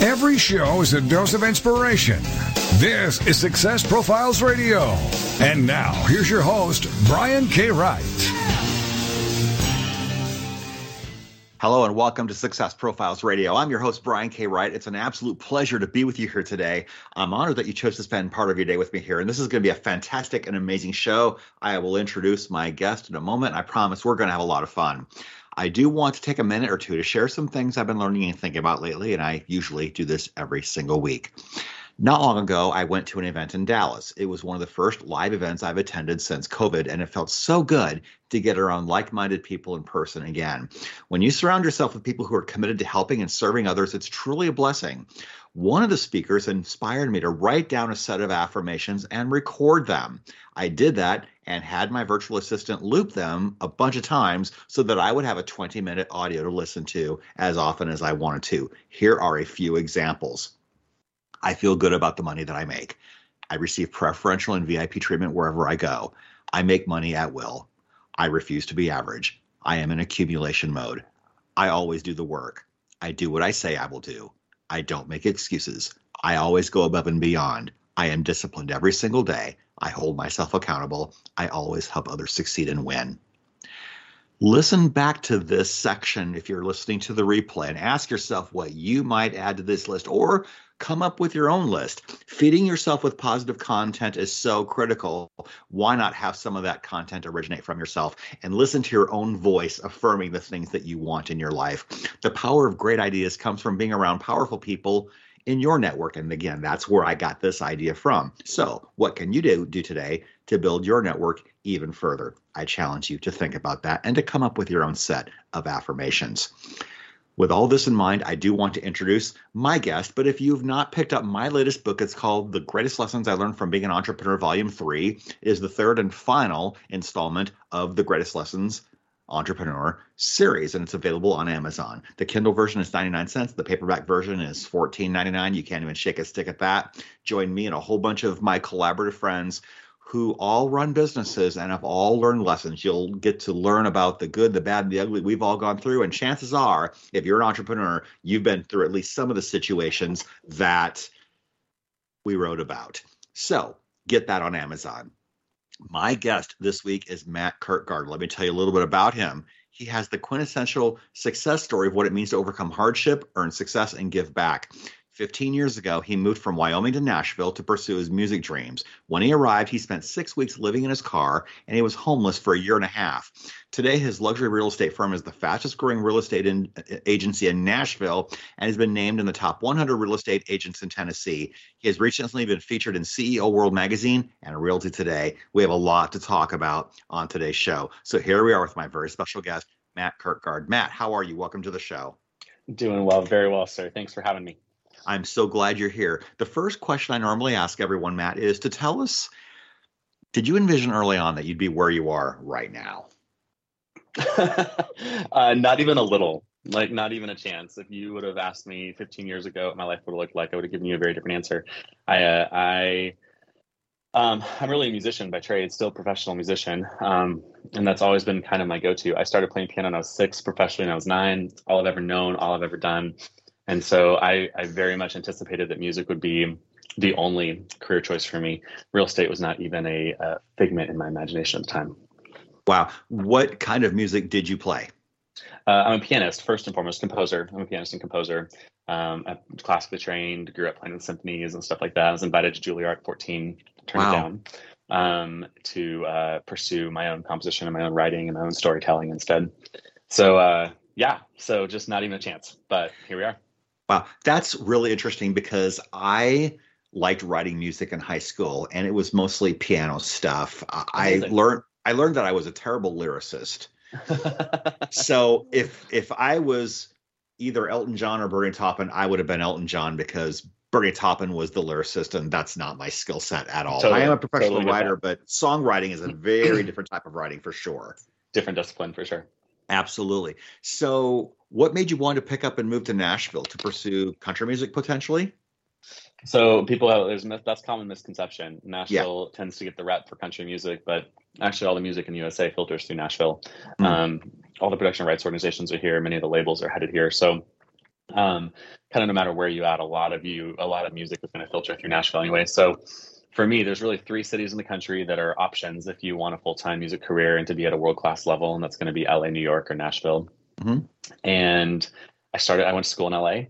Every show is a dose of inspiration. This is Success Profiles Radio. And now, here's your host, Brian K. Wright. Hello and welcome to Success Profiles Radio. I'm your host, Brian K. Wright. It's an absolute pleasure to be with you here today. I'm honored that you chose to spend part of your day with me here. And this is going to be a fantastic and amazing show. I will introduce my guest in a moment. I promise we're going to have a lot of fun. I do want to take a minute or two to share some things I've been learning and thinking about lately, and I usually do this every single week. Not long ago, I went to an event in Dallas. It was one of the first live events I've attended since COVID, and it felt so good to get around like minded people in person again. When you surround yourself with people who are committed to helping and serving others, it's truly a blessing. One of the speakers inspired me to write down a set of affirmations and record them. I did that and had my virtual assistant loop them a bunch of times so that I would have a 20 minute audio to listen to as often as I wanted to. Here are a few examples. I feel good about the money that I make. I receive preferential and VIP treatment wherever I go. I make money at will. I refuse to be average. I am in accumulation mode. I always do the work. I do what I say I will do. I don't make excuses. I always go above and beyond. I am disciplined every single day. I hold myself accountable. I always help others succeed and win. Listen back to this section if you're listening to the replay and ask yourself what you might add to this list or come up with your own list. Feeding yourself with positive content is so critical. Why not have some of that content originate from yourself and listen to your own voice affirming the things that you want in your life? The power of great ideas comes from being around powerful people in your network. And again, that's where I got this idea from. So, what can you do, do today to build your network even further? I challenge you to think about that and to come up with your own set of affirmations. With all this in mind, I do want to introduce my guest. But if you've not picked up my latest book, it's called The Greatest Lessons I Learned from Being an Entrepreneur, Volume 3, it is the third and final installment of the Greatest Lessons Entrepreneur series, and it's available on Amazon. The Kindle version is 99 cents. The paperback version is 14.99. You can't even shake a stick at that. Join me and a whole bunch of my collaborative friends who all run businesses and have all learned lessons. You'll get to learn about the good, the bad, and the ugly we've all gone through. And chances are, if you're an entrepreneur, you've been through at least some of the situations that we wrote about. So get that on Amazon. My guest this week is Matt Kirkgard. Let me tell you a little bit about him. He has the quintessential success story of what it means to overcome hardship, earn success, and give back. 15 years ago, he moved from Wyoming to Nashville to pursue his music dreams. When he arrived, he spent six weeks living in his car and he was homeless for a year and a half. Today, his luxury real estate firm is the fastest growing real estate in, uh, agency in Nashville and has been named in the top 100 real estate agents in Tennessee. He has recently been featured in CEO World Magazine and Realty Today. We have a lot to talk about on today's show. So here we are with my very special guest, Matt Kirkgard. Matt, how are you? Welcome to the show. Doing well, very well, sir. Thanks for having me. I'm so glad you're here. The first question I normally ask everyone, Matt, is to tell us did you envision early on that you'd be where you are right now? uh, not even a little, like not even a chance. If you would have asked me 15 years ago what my life would have looked like, I would have given you a very different answer. I, uh, I, um, I'm really a musician by trade, still professional musician, um, and that's always been kind of my go-to. I started playing piano when I was six, professionally when I was nine. All I've ever known, all I've ever done. And so I, I very much anticipated that music would be the only career choice for me. Real estate was not even a, a figment in my imagination at the time. Wow. What kind of music did you play? Uh, I'm a pianist, first and foremost, composer. I'm a pianist and composer. Um, I'm classically trained, grew up playing symphonies and stuff like that. I was invited to Juilliard at 14, turned wow. it down um, to uh, pursue my own composition and my own writing and my own storytelling instead. So, uh, yeah, so just not even a chance, but here we are. Wow, that's really interesting because I liked writing music in high school, and it was mostly piano stuff. Amazing. I learned I learned that I was a terrible lyricist. so if if I was either Elton John or Bernie Taupin, I would have been Elton John because Bernie Taupin was the lyricist, and that's not my skill set at all. Totally, I am a professional totally writer, but songwriting is a very different type of writing for sure. Different discipline for sure. Absolutely. So, what made you want to pick up and move to Nashville to pursue country music potentially? So people have there's that's common misconception. Nashville yeah. tends to get the rep for country music, but actually all the music in the USA filters through Nashville. Mm. Um, all the production rights organizations are here. Many of the labels are headed here. So um, kind of no matter where you at, a lot of you, a lot of music is going to filter through Nashville anyway. So for me, there's really three cities in the country that are options if you want a full time music career and to be at a world class level, and that's going to be LA, New York, or Nashville. Mm-hmm. And I started. I went to school in LA,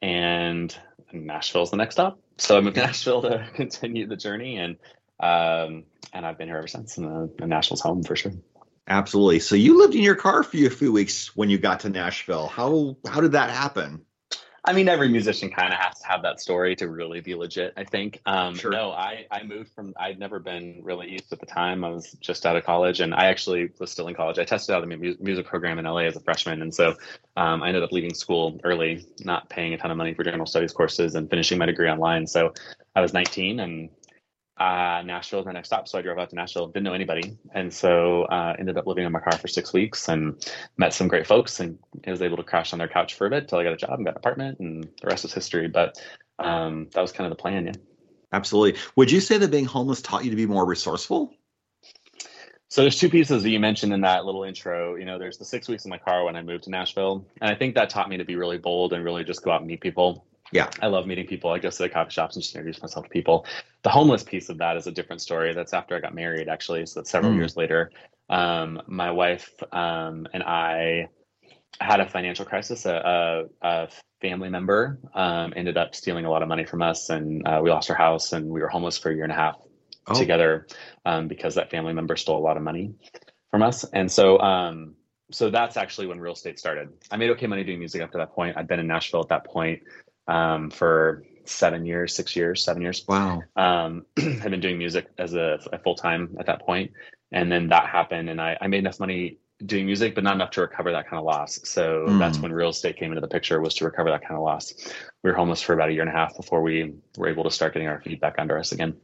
and Nashville's the next stop. So I moved to Nashville to continue the journey, and um, and I've been here ever since. And, uh, Nashville's home for sure. Absolutely. So you lived in your car for a few weeks when you got to Nashville. How how did that happen? I mean, every musician kind of has to have that story to really be legit. I think. Um, sure. No, I I moved from. I'd never been really east at the time. I was just out of college, and I actually was still in college. I tested out the music program in LA as a freshman, and so um, I ended up leaving school early, not paying a ton of money for general studies courses, and finishing my degree online. So I was 19 and uh, Nashville was my next stop. So I drove out to Nashville, didn't know anybody. And so uh, ended up living in my car for six weeks and met some great folks and was able to crash on their couch for a bit till I got a job and got an apartment and the rest is history. But um, that was kind of the plan. Yeah. Absolutely. Would you say that being homeless taught you to be more resourceful? So there's two pieces that you mentioned in that little intro. You know, there's the six weeks in my car when I moved to Nashville. And I think that taught me to be really bold and really just go out and meet people yeah. I love meeting people. I go to the coffee shops and just introduce myself to people. The homeless piece of that is a different story. That's after I got married, actually. So that's several mm. years later. Um, my wife um, and I had a financial crisis. A, a, a family member um, ended up stealing a lot of money from us, and uh, we lost our house, and we were homeless for a year and a half oh. together um, because that family member stole a lot of money from us. And so, um, so that's actually when real estate started. I made okay money doing music up to that point. I'd been in Nashville at that point um, for seven years, six years, seven years. Wow. Um, I've been doing music as a, a full time at that point, and then that happened, and I, I made enough money doing music, but not enough to recover that kind of loss. So mm. that's when real estate came into the picture was to recover that kind of loss. We were homeless for about a year and a half before we were able to start getting our feet back under us again.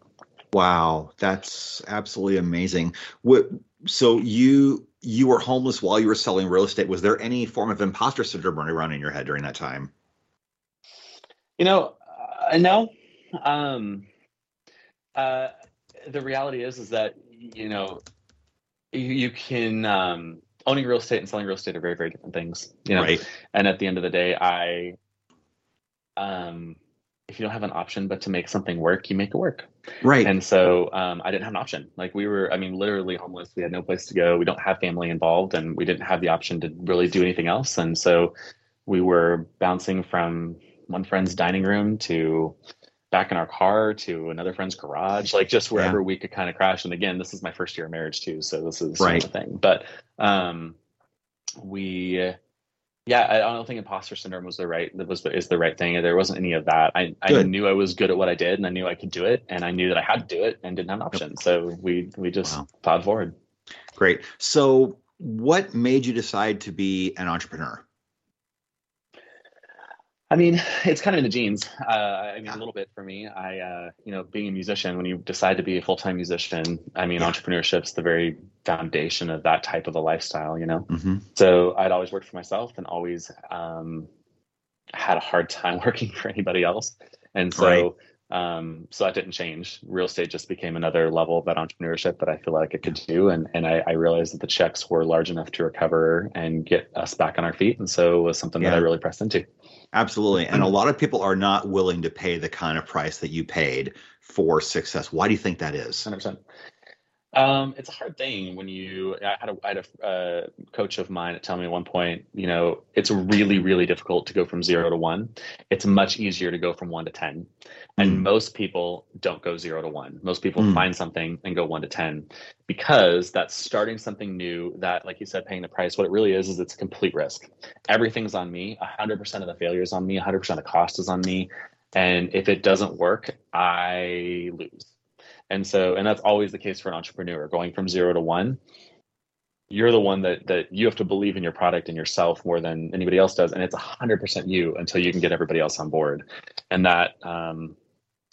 Wow, that's absolutely amazing. What so you you were homeless while you were selling real estate. Was there any form of imposter syndrome running around in your head during that time? You know, uh, no. Um, uh, the reality is, is that you know, you, you can um, owning real estate and selling real estate are very, very different things. You know, right. and at the end of the day, I, um, if you don't have an option but to make something work, you make it work. Right. And so um, I didn't have an option. Like we were, I mean, literally homeless. We had no place to go. We don't have family involved, and we didn't have the option to really do anything else. And so we were bouncing from one friend's dining room to back in our car to another friend's garage, like just wherever yeah. we could kind of crash. And again, this is my first year of marriage too, so this is right. the thing. But um, we, yeah, I don't think imposter syndrome was the right that was is the right thing. There wasn't any of that. I, I knew I was good at what I did, and I knew I could do it, and I knew that I had to do it, and didn't have an option. Yep. So we we just wow. plowed forward. Great. So, what made you decide to be an entrepreneur? I mean, it's kind of in the genes. Uh, I mean, a little bit for me. I, uh, you know, being a musician, when you decide to be a full time musician, I mean, yeah. entrepreneurship's the very foundation of that type of a lifestyle. You know, mm-hmm. so I'd always worked for myself and always um, had a hard time working for anybody else, and so. Right. Um, so that didn't change. Real estate just became another level of that entrepreneurship that I feel like it could do. And and I, I, realized that the checks were large enough to recover and get us back on our feet. And so it was something yeah. that I really pressed into. Absolutely. And a lot of people are not willing to pay the kind of price that you paid for success. Why do you think that is? 100%. Um, it's a hard thing when you. I had a, I had a uh, coach of mine tell me at one point. You know, it's really, really difficult to go from zero to one. It's much easier to go from one to ten, and mm. most people don't go zero to one. Most people mm. find something and go one to ten because that's starting something new. That, like you said, paying the price. What it really is is it's a complete risk. Everything's on me. hundred percent of the failure is on me. hundred percent of the cost is on me. And if it doesn't work, I lose and so, and that's always the case for an entrepreneur going from zero to one. you're the one that that you have to believe in your product and yourself more than anybody else does and it's 100% you until you can get everybody else on board and that um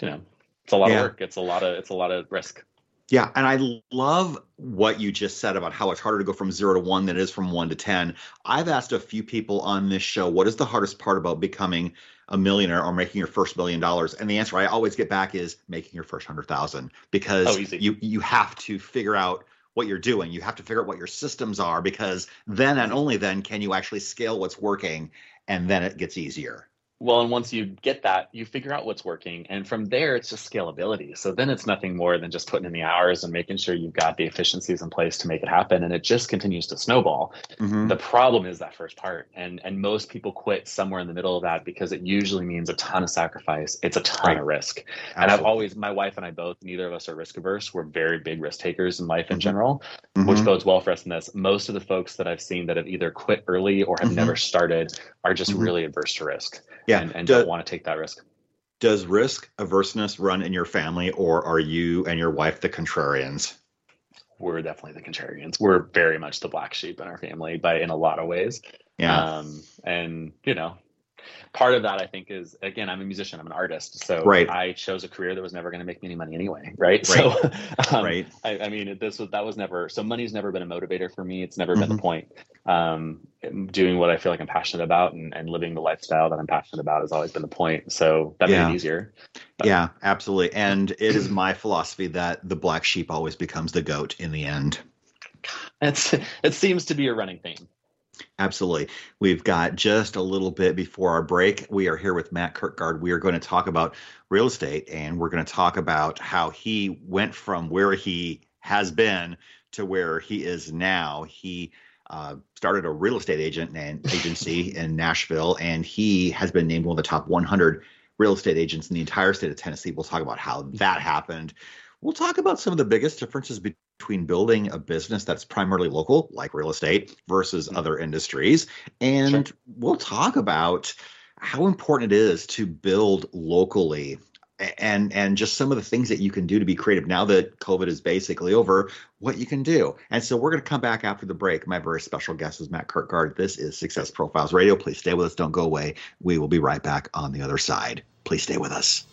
you know it's a lot yeah. of work it's a lot of it's a lot of risk yeah, and I love what you just said about how it's harder to go from zero to one than it is from one to 10. I've asked a few people on this show, what is the hardest part about becoming a millionaire or making your first million dollars? And the answer I always get back is making your first hundred thousand because oh, you you have to figure out what you're doing. You have to figure out what your systems are because then and only then can you actually scale what's working and then it gets easier. Well, and once you get that, you figure out what's working. And from there, it's just scalability. So then it's nothing more than just putting in the hours and making sure you've got the efficiencies in place to make it happen. And it just continues to snowball. Mm-hmm. The problem is that first part. And and most people quit somewhere in the middle of that because it usually means a ton of sacrifice. It's a ton right. of risk. Absolutely. And I've always, my wife and I both, neither of us are risk averse. We're very big risk takers in life in mm-hmm. general, mm-hmm. which bodes well for us in this. Most of the folks that I've seen that have either quit early or have mm-hmm. never started are just mm-hmm. really adverse to risk yeah. and, and Do, don't want to take that risk. Does risk averseness run in your family, or are you and your wife the contrarians? We're definitely the contrarians. We're very much the black sheep in our family, but in a lot of ways. Yeah. Um, and you know, part of that I think is again I'm a musician I'm an artist so right. I chose a career that was never going to make me any money anyway right, right. so um, right I, I, mean this was that was never so money's never been a motivator for me it's never mm-hmm. been the mm-hmm. point um, doing what I feel like I'm passionate about and, and living the lifestyle that I'm passionate about has always been the point so that yeah. made it easier but. yeah absolutely and it is my philosophy that the black sheep always becomes the goat in the end it's it seems to be a running theme Absolutely. We've got just a little bit before our break. We are here with Matt Kirkgard. We are going to talk about real estate and we're going to talk about how he went from where he has been to where he is now. He uh, started a real estate agent and agency in Nashville, and he has been named one of the top 100 real estate agents in the entire state of Tennessee. We'll talk about how that happened. We'll talk about some of the biggest differences between building a business that's primarily local, like real estate, versus mm-hmm. other industries. And sure. we'll talk about how important it is to build locally and and just some of the things that you can do to be creative now that covid is basically over what you can do. And so we're going to come back after the break. My very special guest is matt kirkgard. This is success profiles radio. Please stay with us. Don't go away. We will be right back on the other side. Please stay with us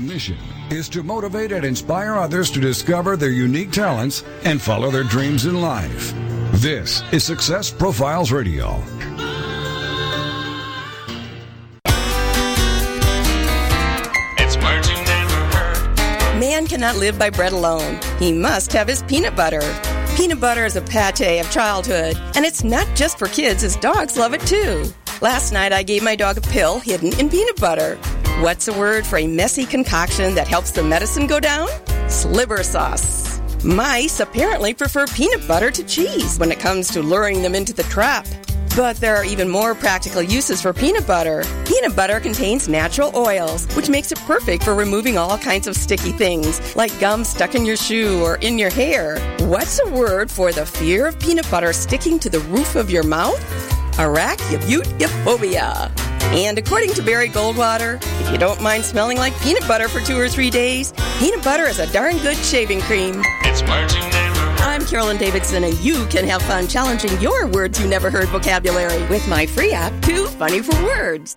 mission is to motivate and inspire others to discover their unique talents and follow their dreams in life. This is Success Profiles Radio. Man cannot live by bread alone. He must have his peanut butter. Peanut butter is a pate of childhood, and it's not just for kids, as dogs love it too. Last night I gave my dog a pill hidden in peanut butter. What's a word for a messy concoction that helps the medicine go down? Slibber sauce. Mice apparently prefer peanut butter to cheese when it comes to luring them into the trap. But there are even more practical uses for peanut butter. Peanut butter contains natural oils, which makes it perfect for removing all kinds of sticky things, like gum stuck in your shoe or in your hair. What's a word for the fear of peanut butter sticking to the roof of your mouth? Arachibutyrophobia. And according to Barry Goldwater, if you don't mind smelling like peanut butter for two or three days, peanut butter is a darn good shaving cream. It's marching I'm Carolyn Davidson, and you can have fun challenging your words you never heard vocabulary with my free app, Too Funny for Words.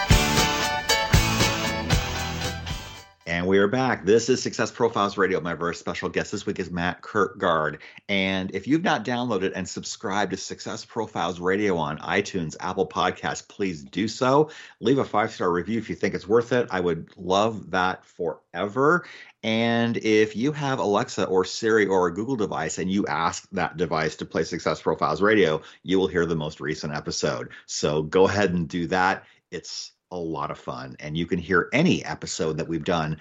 And we are back. This is Success Profiles Radio. My very special guest this week is Matt Kirkgard. And if you've not downloaded and subscribed to Success Profiles Radio on iTunes, Apple Podcasts, please do so. Leave a five star review if you think it's worth it. I would love that forever. And if you have Alexa or Siri or a Google device and you ask that device to play Success Profiles Radio, you will hear the most recent episode. So go ahead and do that. It's a lot of fun. And you can hear any episode that we've done.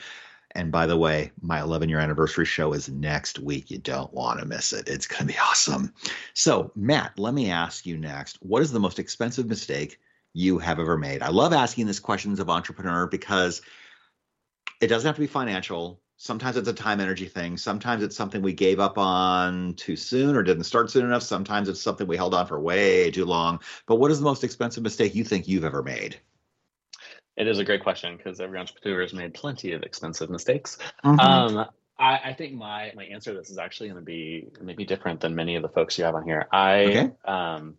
And by the way, my 11 year anniversary show is next week. You don't want to miss it. It's going to be awesome. So, Matt, let me ask you next what is the most expensive mistake you have ever made? I love asking these questions of entrepreneur because it doesn't have to be financial. Sometimes it's a time energy thing. Sometimes it's something we gave up on too soon or didn't start soon enough. Sometimes it's something we held on for way too long. But what is the most expensive mistake you think you've ever made? It is a great question because every entrepreneur has made plenty of expensive mistakes. Mm-hmm. Um, I, I, think my my answer to this is actually going to be maybe different than many of the folks you have on here. I, okay. um,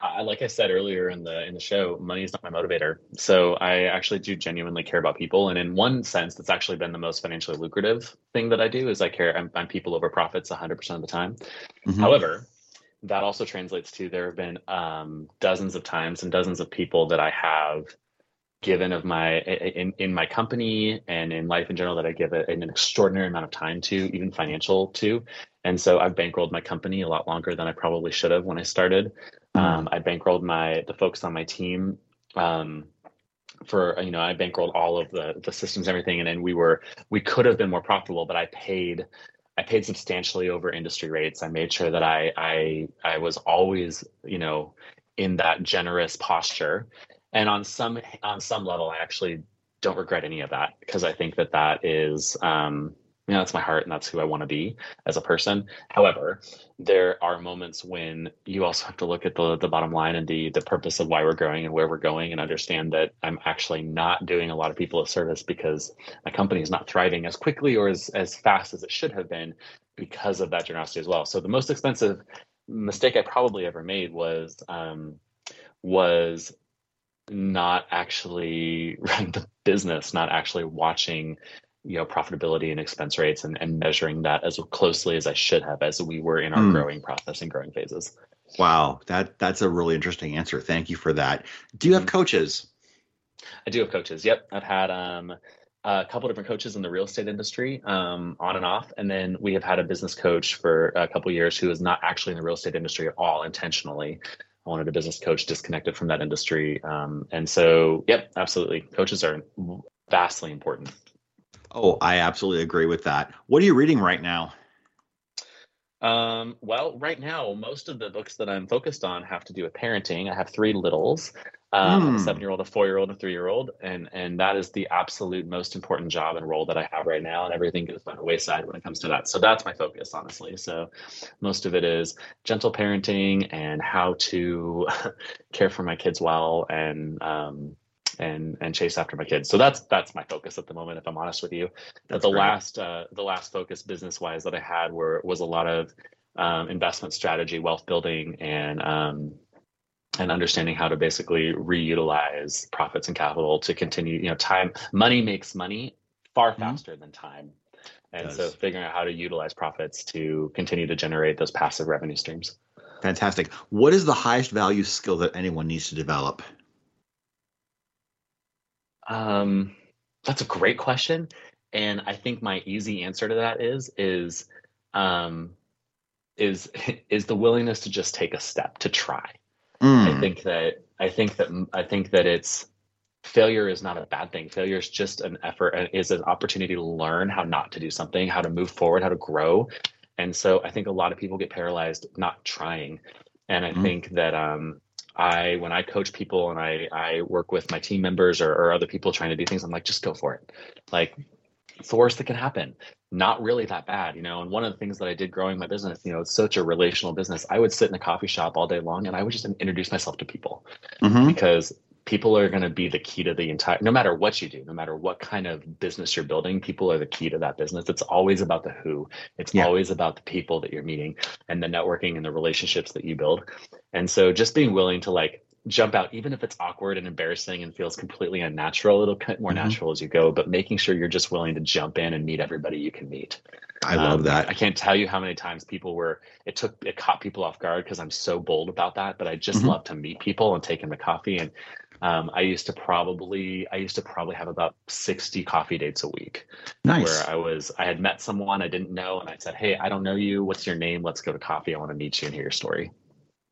I, like I said earlier in the in the show, money is not my motivator. So I actually do genuinely care about people, and in one sense, that's actually been the most financially lucrative thing that I do. Is I care. I'm, I'm people over profits 100 percent of the time. Mm-hmm. However, that also translates to there have been um, dozens of times and dozens of people that I have given of my in, in my company and in life in general that I give an extraordinary amount of time to, even financial to. And so I've bankrolled my company a lot longer than I probably should have when I started. Mm-hmm. Um, I bankrolled my the folks on my team um, for you know I bankrolled all of the the systems, everything, and then we were we could have been more profitable, but I paid I paid substantially over industry rates. I made sure that I I I was always you know in that generous posture and on some on some level i actually don't regret any of that because i think that that is um you know that's my heart and that's who i want to be as a person. However there are moments when you also have to look at the the bottom line and the the purpose of why we're growing and where we're going and understand that i'm actually not doing a lot of people a service because my company is not thriving as quickly or as as fast as it should have been because of that generosity as well. So the most expensive mistake i probably ever made was um was not actually running the business, not actually watching you know profitability and expense rates and, and measuring that as closely as I should have as we were in our mm. growing process and growing phases. Wow, that that's a really interesting answer. Thank you for that. Do you have mm-hmm. coaches? I do have coaches. Yep, I've had um, a couple different coaches in the real estate industry, um, on and off, and then we have had a business coach for a couple years who is not actually in the real estate industry at all, intentionally. I wanted a business coach disconnected from that industry. Um, and so, yep, absolutely. Coaches are vastly important. Oh, I absolutely agree with that. What are you reading right now? Um, well, right now, most of the books that I'm focused on have to do with parenting. I have three littles, um, mm. a seven-year-old, a four-year-old, a three-year-old, and and that is the absolute most important job and role that I have right now. And everything goes by the wayside when it comes to that. So that's my focus, honestly. So most of it is gentle parenting and how to care for my kids well and um, and and chase after my kids. So that's that's my focus at the moment, if I'm honest with you. That's the great. last uh, the last focus business wise that I had were was a lot of um, investment strategy, wealth building, and um, and understanding how to basically reutilize profits and capital to continue. You know, time money makes money far mm-hmm. faster mm-hmm. than time. And so figuring out how to utilize profits to continue to generate those passive revenue streams. Fantastic. What is the highest value skill that anyone needs to develop? Um, that's a great question, and I think my easy answer to that is is um, is is the willingness to just take a step to try. Mm. I think that I think that I think that it's failure is not a bad thing. Failure is just an effort and is an opportunity to learn how not to do something, how to move forward, how to grow. And so I think a lot of people get paralyzed not trying. And I mm. think that um, I when I coach people and I I work with my team members or, or other people trying to do things, I'm like, just go for it. Like it's the worst that can happen. Not really that bad, you know. And one of the things that I did growing my business, you know, it's such a relational business. I would sit in a coffee shop all day long and I would just introduce myself to people mm-hmm. because people are going to be the key to the entire no matter what you do no matter what kind of business you're building people are the key to that business it's always about the who it's yeah. always about the people that you're meeting and the networking and the relationships that you build and so just being willing to like jump out, even if it's awkward and embarrassing and feels completely unnatural. It'll get more mm-hmm. natural as you go, but making sure you're just willing to jump in and meet everybody you can meet. I love um, that. I can't tell you how many times people were. It took it caught people off guard because I'm so bold about that. But I just mm-hmm. love to meet people and take them to coffee. And um, I used to probably I used to probably have about 60 coffee dates a week. Nice. Where I was I had met someone I didn't know and I said, Hey, I don't know you. What's your name? Let's go to coffee. I want to meet you and hear your story.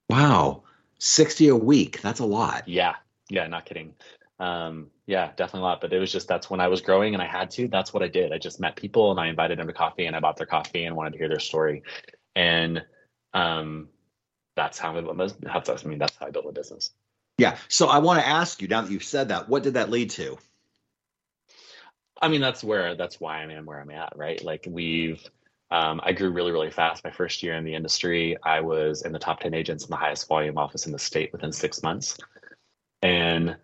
Wow. 60 a week. That's a lot. Yeah. Yeah, not kidding. Um, yeah, definitely a lot. But it was just that's when I was growing and I had to. That's what I did. I just met people and I invited them to coffee and I bought their coffee and wanted to hear their story. And um, that's how I built. That's I mean that's how I built a business. Yeah. So I want to ask you now that you've said that, what did that lead to? I mean, that's where that's why I am where I'm at, right? Like we've um, I grew really, really fast. My first year in the industry, I was in the top 10 agents in the highest volume office in the state within six months. And,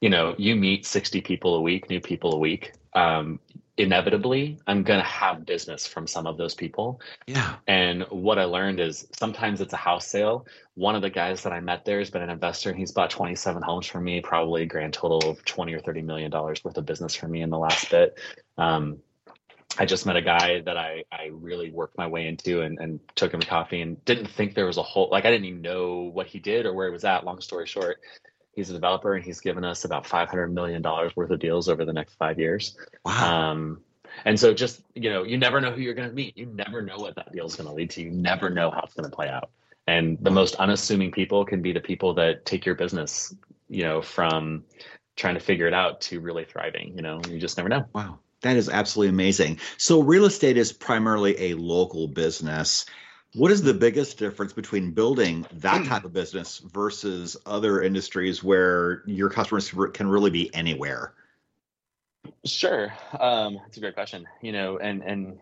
you know, you meet 60 people a week, new people a week. Um, inevitably I'm going to have business from some of those people. Yeah. And what I learned is sometimes it's a house sale. One of the guys that I met there has been an investor and he's bought 27 homes for me, probably a grand total of 20 or 30 million dollars worth of business for me in the last bit. Um, I just met a guy that I, I really worked my way into and, and took him to coffee and didn't think there was a whole, like, I didn't even know what he did or where he was at. Long story short, he's a developer and he's given us about $500 million worth of deals over the next five years. Wow. Um, and so just, you know, you never know who you're going to meet. You never know what that deal is going to lead to. You never know how it's going to play out. And the most unassuming people can be the people that take your business, you know, from trying to figure it out to really thriving, you know, you just never know. Wow. That is absolutely amazing. So real estate is primarily a local business. What is the biggest difference between building that type of business versus other industries where your customers can really be anywhere? Sure, um, that's a great question. You know, and and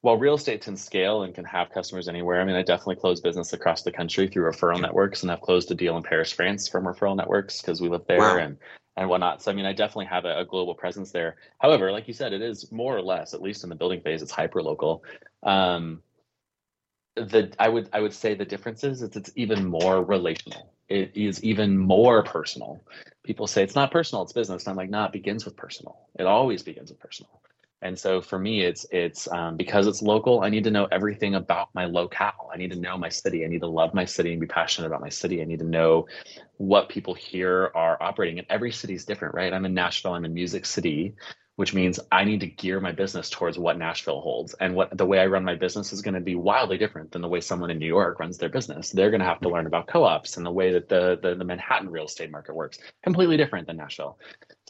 while real estate can scale and can have customers anywhere, I mean, I definitely close business across the country through referral networks, and I've closed a deal in Paris, France, from referral networks because we live there, wow. and and whatnot. So I mean, I definitely have a, a, global presence there. However, like you said, it is more or less, at least in the building phase, it's hyper local. Um, the I would I would say the difference is it's, it's even more relational. It is even more personal. People say it's not personal, it's business. And I'm like, no, it begins with personal. It always begins with personal. And so for me, it's it's um, because it's local. I need to know everything about my locale. I need to know my city. I need to love my city and be passionate about my city. I need to know what people here are operating. And every city is different, right? I'm in Nashville. I'm in Music City which means I need to gear my business towards what Nashville holds. And what the way I run my business is going to be wildly different than the way someone in New York runs their business. They're going to have to learn about co-ops and the way that the, the, the Manhattan real estate market works, completely different than Nashville.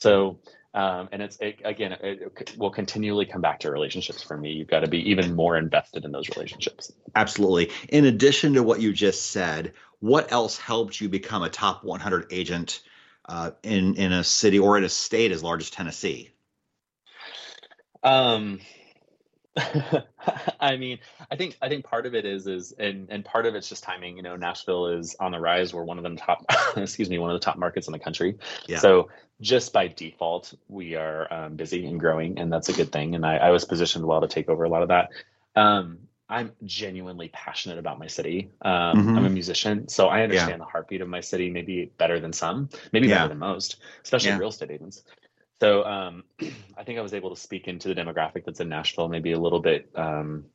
So, um, and it's it, again, it will continually come back to relationships for me. You've got to be even more invested in those relationships. Absolutely. In addition to what you just said, what else helped you become a top 100 agent uh, in in a city or in a state as large as Tennessee? Um, I mean, I think I think part of it is is and and part of it's just timing. You know, Nashville is on the rise. We're one of the top, excuse me, one of the top markets in the country. Yeah. So just by default, we are um, busy and growing, and that's a good thing. And I, I, was positioned well to take over a lot of that. Um, I'm genuinely passionate about my city. Um, mm-hmm. I'm a musician, so I understand yeah. the heartbeat of my city maybe better than some, maybe yeah. better than most, especially yeah. real estate agents. So um, I think I was able to speak into the demographic that's in Nashville maybe a little bit um,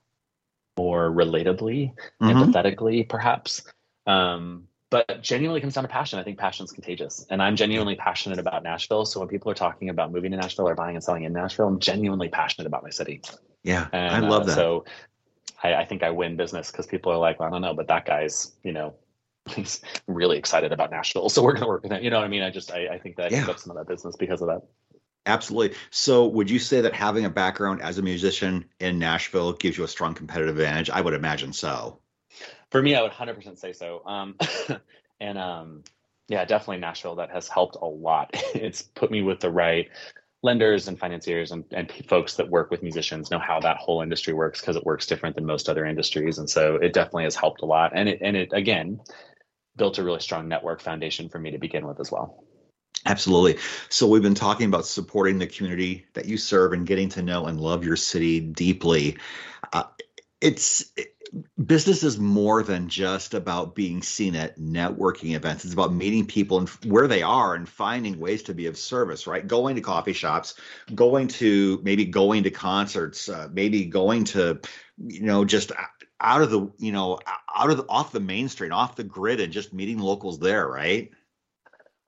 more relatably, mm-hmm. empathetically, perhaps. Um, but genuinely comes down to passion. I think passion is contagious, and I'm genuinely passionate about Nashville. So when people are talking about moving to Nashville or buying and selling in Nashville, I'm genuinely passionate about my city. Yeah, and, I love uh, that. So I, I, think I win business because people are like, well, I don't know, but that guy's, you know, he's really excited about Nashville, so we're going to work with him. You know what I mean? I just I, I think that yeah. I some of that business because of that. Absolutely. So, would you say that having a background as a musician in Nashville gives you a strong competitive advantage? I would imagine so. For me, I would 100% say so. Um, and um, yeah, definitely Nashville. That has helped a lot. it's put me with the right lenders and financiers and, and folks that work with musicians know how that whole industry works because it works different than most other industries. And so it definitely has helped a lot. And it, and it again, built a really strong network foundation for me to begin with as well. Absolutely. So we've been talking about supporting the community that you serve and getting to know and love your city deeply. Uh, it's business is more than just about being seen at networking events. It's about meeting people and where they are and finding ways to be of service, right? Going to coffee shops, going to maybe going to concerts, uh, maybe going to, you know, just out of the, you know, out of the, off the main street, off the grid and just meeting locals there, right?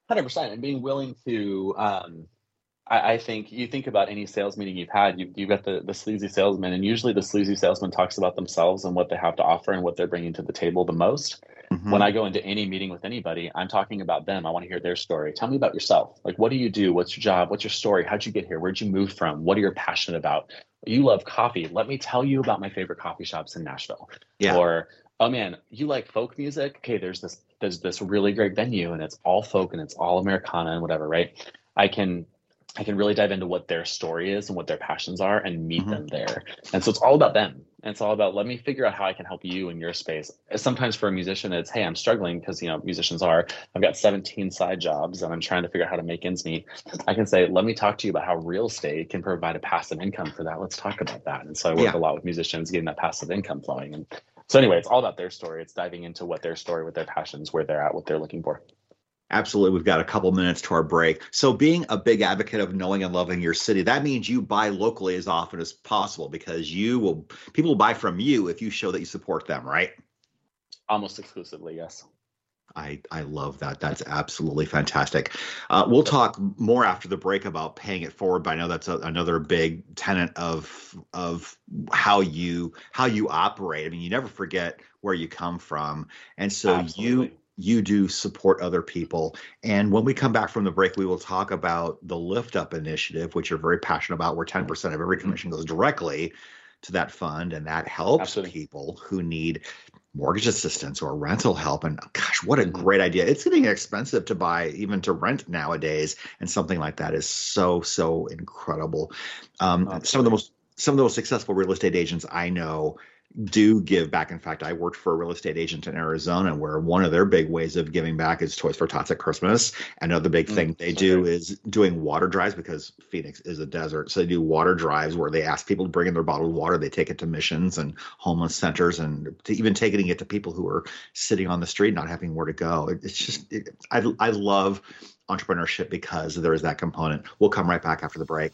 100% and being willing to, um, I, I, think you think about any sales meeting you've had, you, you've got the, the sleazy salesman, and usually the sleazy salesman talks about themselves and what they have to offer and what they're bringing to the table the most. Mm-hmm. When I go into any meeting with anybody, I'm talking about them. I want to hear their story. Tell me about yourself. Like, what do you do? What's your job? What's your story? How'd you get here? Where'd you move from? What are you passionate about? You love coffee. Let me tell you about my favorite coffee shops in Nashville. Yeah. Or, oh man, you like folk music? Okay, there's this there's this really great venue and it's all folk and it's all Americana and whatever, right? I can I can really dive into what their story is and what their passions are and meet mm-hmm. them there. And so it's all about them. And it's all about let me figure out how I can help you in your space. Sometimes for a musician, it's hey, I'm struggling because you know musicians are. I've got 17 side jobs and I'm trying to figure out how to make ends meet. I can say, let me talk to you about how real estate can provide a passive income for that. Let's talk about that. And so I work yeah. a lot with musicians getting that passive income flowing. And so anyway, it's all about their story. It's diving into what their story, what their passions, where they're at, what they're looking for. Absolutely. We've got a couple minutes to our break. So, being a big advocate of knowing and loving your city, that means you buy locally as often as possible because you will, people will buy from you if you show that you support them, right? Almost exclusively, yes. I, I love that. That's absolutely fantastic. Uh, we'll talk more after the break about paying it forward, but I know that's a, another big tenet of of how you how you operate. I mean, you never forget where you come from, and so absolutely. you you do support other people. And when we come back from the break, we will talk about the Lift Up initiative, which you're very passionate about, where 10% of every mm-hmm. commission goes directly to that fund. And that helps Absolutely. people who need mortgage assistance or rental help. And gosh, what a mm-hmm. great idea. It's getting expensive to buy, even to rent nowadays. And something like that is so, so incredible. Um, some of the most some of the most successful real estate agents I know do give back. In fact, I worked for a real estate agent in Arizona where one of their big ways of giving back is Toys for Tots at Christmas. Another big mm, thing they do is doing water drives because Phoenix is a desert. So they do water drives where they ask people to bring in their bottled water. They take it to missions and homeless centers and to even taking it to people who are sitting on the street not having where to go. It's just, it, I, I love entrepreneurship because there is that component. We'll come right back after the break.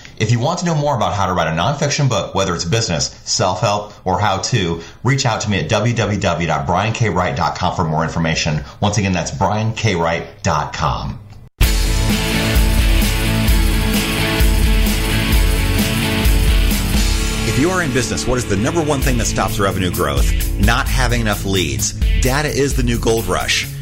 If you want to know more about how to write a nonfiction book, whether it's business, self-help, or how to, reach out to me at www.briankWright.com for more information. Once again, that's briankWright.com. If you are in business, what is the number one thing that stops revenue growth? Not having enough leads. Data is the new gold rush.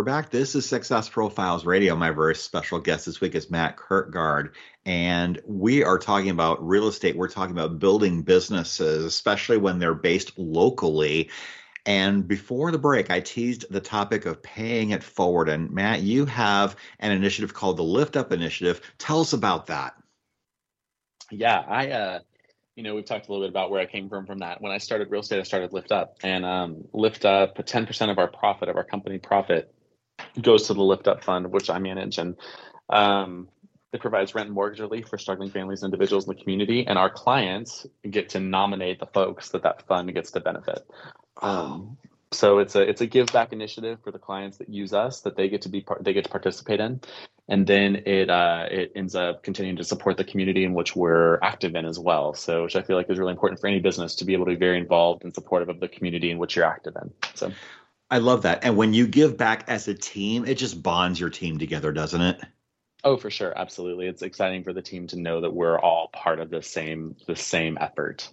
We're back. This is Success Profiles Radio. My very special guest this week is Matt Kirkgard. And we are talking about real estate. We're talking about building businesses, especially when they're based locally. And before the break, I teased the topic of paying it forward. And Matt, you have an initiative called the Lift Up Initiative. Tell us about that. Yeah, I, uh, you know, we've talked a little bit about where I came from from that. When I started real estate, I started Lift Up, and um, Lift Up, 10% of our profit, of our company profit, goes to the Lift Up Fund, which I manage. And um, it provides rent and mortgage relief for struggling families and individuals in the community. And our clients get to nominate the folks that that fund gets to benefit. Um, so it's a it's a give back initiative for the clients that use us that they get to be part they get to participate in, and then it uh, it ends up continuing to support the community in which we're active in as well. So which I feel like is really important for any business to be able to be very involved and supportive of the community in which you're active in. So. I love that. And when you give back as a team, it just bonds your team together, doesn't it? Oh, for sure, absolutely. It's exciting for the team to know that we're all part of the same the same effort.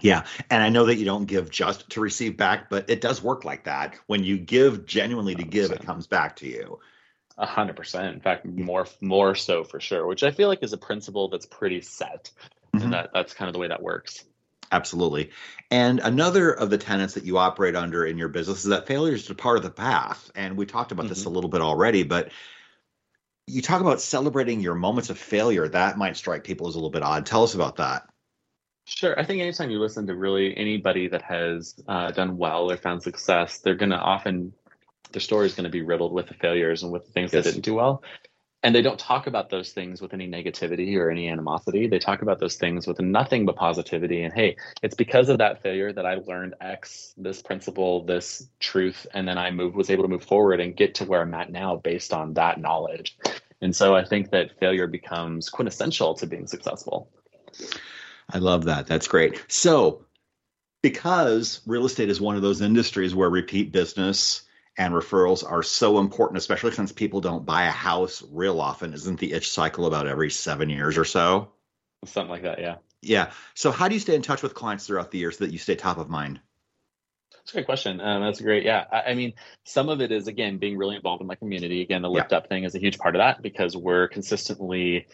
Yeah, and I know that you don't give just to receive back, but it does work like that. When you give genuinely to 100%. give, it comes back to you. A hundred percent. In fact, more more so for sure. Which I feel like is a principle that's pretty set, mm-hmm. and that that's kind of the way that works. Absolutely. And another of the tenets that you operate under in your business is that failure is a part of the path. And we talked about mm-hmm. this a little bit already, but you talk about celebrating your moments of failure. That might strike people as a little bit odd. Tell us about that. Sure. I think anytime you listen to really anybody that has uh, done well or found success, they're going to often, their story is going to be riddled with the failures and with the things yes. they didn't do well. And they don't talk about those things with any negativity or any animosity. They talk about those things with nothing but positivity. And hey, it's because of that failure that I learned X, this principle, this truth, and then I moved, was able to move forward and get to where I'm at now based on that knowledge. And so I think that failure becomes quintessential to being successful. I love that. That's great. So, because real estate is one of those industries where repeat business and referrals are so important, especially since people don't buy a house real often, isn't the itch cycle about every seven years or so? Something like that, yeah. Yeah. So, how do you stay in touch with clients throughout the year so that you stay top of mind? That's a great question. Um, that's great. Yeah. I, I, mean, some of it is, again, being really involved in my community. Again, the lift yeah. up thing is a huge part of that because we're consistently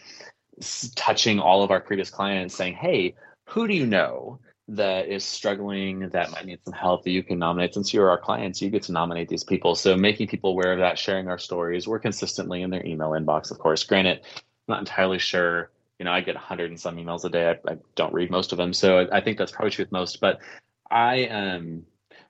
touching all of our previous clients saying, hey, who do you know that is struggling that might need some help that you can nominate since you're our clients you get to nominate these people so making people aware of that sharing our stories we're consistently in their email inbox of course granted i'm not entirely sure you know i get 100 and some emails a day i, I don't read most of them so I, I think that's probably true with most but i um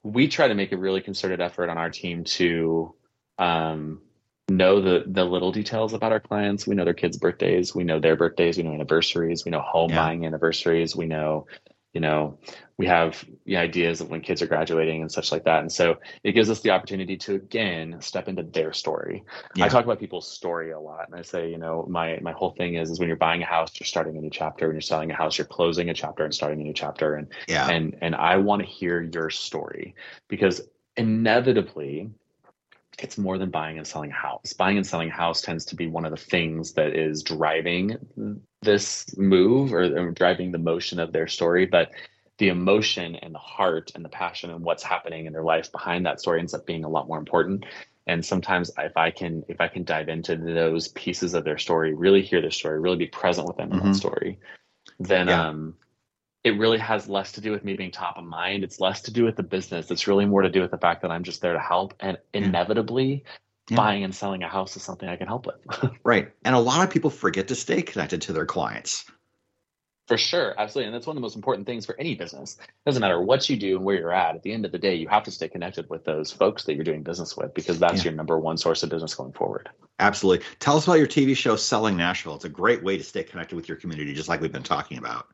we try to make a really concerted effort on our team to um know the the little details about our clients. We know their kids' birthdays, we know their birthdays, we know anniversaries, we know home yeah. buying anniversaries, we know, you know, we have the ideas of when kids are graduating and such like that. And so it gives us the opportunity to again step into their story. Yeah. I talk about people's story a lot. And I say, you know, my my whole thing is is when you're buying a house, you're starting a new chapter. When you're selling a house, you're closing a chapter and starting a new chapter. And yeah. and and I want to hear your story because inevitably it's more than buying and selling a house. Buying and selling a house tends to be one of the things that is driving this move or, or, driving the motion of their story. But the emotion and the heart and the passion and what's happening in their life behind that story ends up being a lot more important. And sometimes if I can if I can dive into those pieces of their story, really hear their story, really be present with them mm-hmm. in that mm-hmm. story, then yeah. um it really has less to do with me being top of mind. It's less to do with the business. It's really more to do with the fact that I'm just there to help. And inevitably, yeah. buying and selling a house is something I can help with. right. And a lot of people forget to stay connected to their clients. For sure, absolutely, and that's one of the most important things for any business. It doesn't matter what you do and where you're at. At the end of the day, you have to stay connected with those folks that you're doing business with because that's yeah. your number one source of business going forward. Absolutely. Tell us about your TV show, Selling Nashville. It's a great way to stay connected with your community, just like we've been talking about.